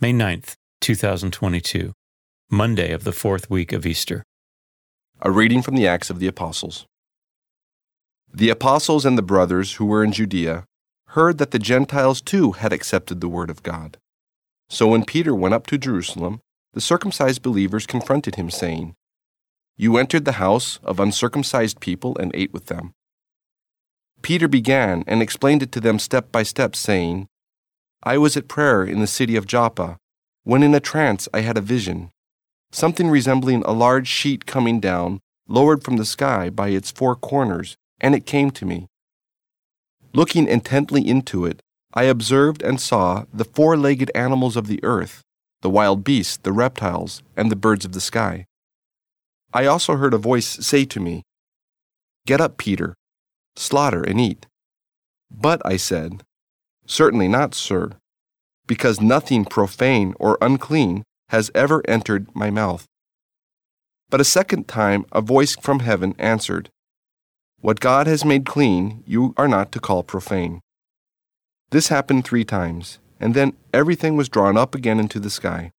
May 9th, 2022, Monday of the fourth week of Easter. A reading from the Acts of the Apostles. The apostles and the brothers who were in Judea heard that the Gentiles too had accepted the word of God. So when Peter went up to Jerusalem, the circumcised believers confronted him, saying, You entered the house of uncircumcised people and ate with them. Peter began and explained it to them step by step, saying, I was at prayer in the city of Joppa, when in a trance I had a vision, something resembling a large sheet coming down, lowered from the sky by its four corners, and it came to me. Looking intently into it, I observed and saw the four legged animals of the earth, the wild beasts, the reptiles, and the birds of the sky. I also heard a voice say to me, Get up, Peter, slaughter and eat. But I said, Certainly not, sir, because nothing profane or unclean has ever entered my mouth. But a second time a voice from heaven answered, What God has made clean, you are not to call profane. This happened three times, and then everything was drawn up again into the sky.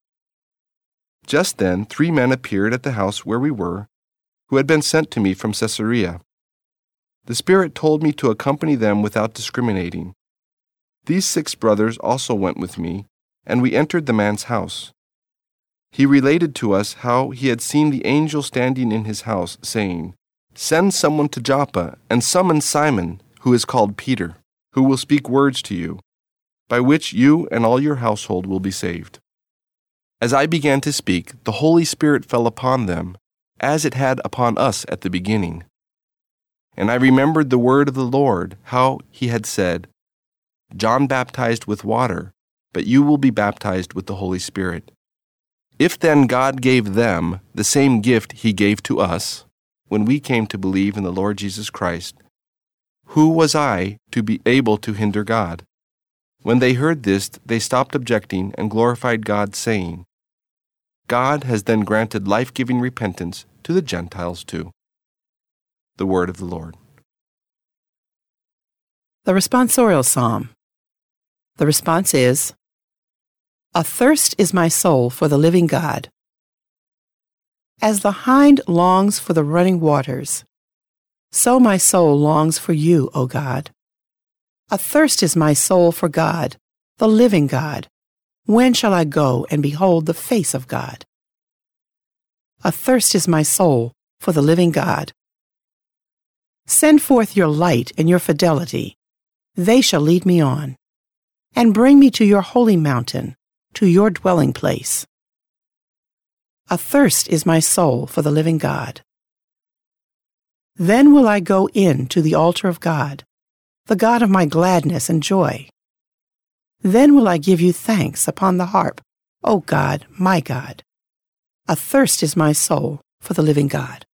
Just then, three men appeared at the house where we were, who had been sent to me from Caesarea. The Spirit told me to accompany them without discriminating. These six brothers also went with me, and we entered the man's house. He related to us how he had seen the angel standing in his house, saying, Send someone to Joppa and summon Simon, who is called Peter, who will speak words to you, by which you and all your household will be saved. As I began to speak, the Holy Spirit fell upon them, as it had upon us at the beginning. And I remembered the word of the Lord, how he had said, John baptized with water, but you will be baptized with the Holy Spirit. If then God gave them the same gift he gave to us when we came to believe in the Lord Jesus Christ, who was I to be able to hinder God? When they heard this, they stopped objecting and glorified God, saying, God has then granted life giving repentance to the Gentiles too. The Word of the Lord. The responsorial psalm. The response is A thirst is my soul for the living God. As the hind longs for the running waters, so my soul longs for you, O God. A thirst is my soul for God, the living God. When shall I go and behold the face of God? A thirst is my soul for the living God. Send forth your light and your fidelity. They shall lead me on. And bring me to your holy mountain, to your dwelling place. Athirst is my soul for the living God. Then will I go in to the altar of God, the God of my gladness and joy. Then will I give you thanks upon the harp, O God, my God. Athirst is my soul for the living God.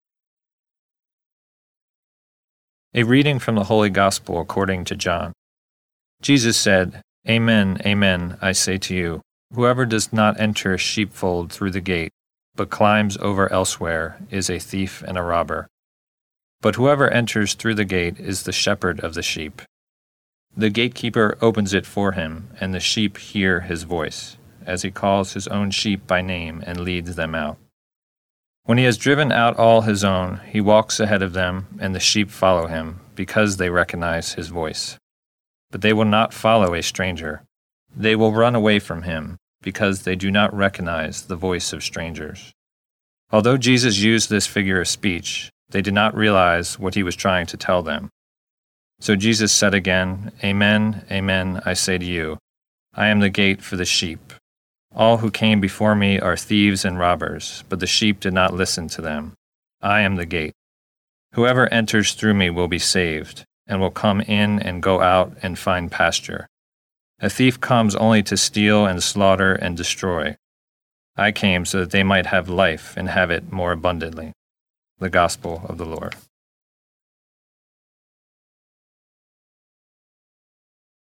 A reading from the Holy Gospel according to John. Jesus said, Amen, amen, I say to you, whoever does not enter a sheepfold through the gate, but climbs over elsewhere, is a thief and a robber. But whoever enters through the gate is the shepherd of the sheep. The gatekeeper opens it for him, and the sheep hear his voice, as he calls his own sheep by name and leads them out. When he has driven out all his own, he walks ahead of them, and the sheep follow him, because they recognize his voice. But they will not follow a stranger. They will run away from him, because they do not recognize the voice of strangers. Although Jesus used this figure of speech, they did not realize what he was trying to tell them. So Jesus said again, Amen, amen, I say to you, I am the gate for the sheep. All who came before me are thieves and robbers, but the sheep did not listen to them. I am the gate. Whoever enters through me will be saved, and will come in and go out and find pasture. A thief comes only to steal and slaughter and destroy. I came so that they might have life and have it more abundantly. The Gospel of the Lord.